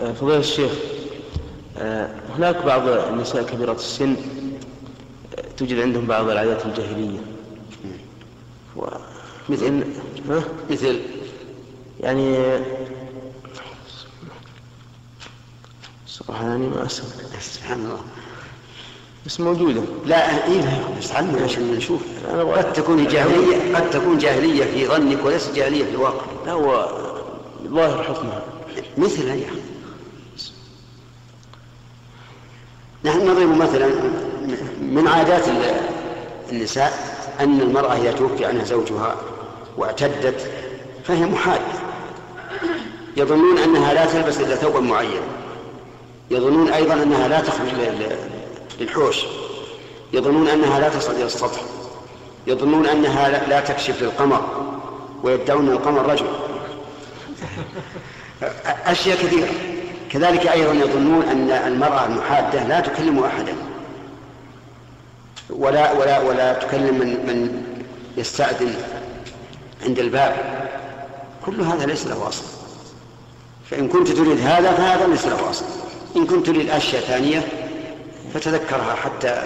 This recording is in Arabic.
آه، فضيلة الشيخ آه، هناك بعض النساء كبيرات السن آه، توجد عندهم بعض العادات الجاهلية. مثل ها؟ مثل؟ يعني سبحانني ما أسأل سبحان الله بس موجودة. لا إيه بس عنه عشان نشوف. قد تكون جاهلية قد تكون جاهلية في ظنك وليست جاهلية في الواقع. لا هو ظاهر حكمها. مثل هي نحن نضرب مثلا من عادات ال- النساء أن المرأة إذا توفي عنها زوجها واعتدت فهي محال. يظنون أنها لا تلبس إلا ثوبا معينا يظنون أيضا أنها لا تخرج للحوش. يظنون أنها لا تصل إلى السطح. يظنون أنها لا- تكشف للقمر ويدعون القمر رجل. أشياء كثيرة. كذلك أيضا يظنون أن المرأة المحادة لا تكلم أحدا. ولا ولا ولا تكلم من من يستأذن عند الباب. كل هذا ليس له أصل. فإن كنت تريد هذا فهذا ليس له أصل. إن كنت تريد أشياء ثانية فتذكرها حتى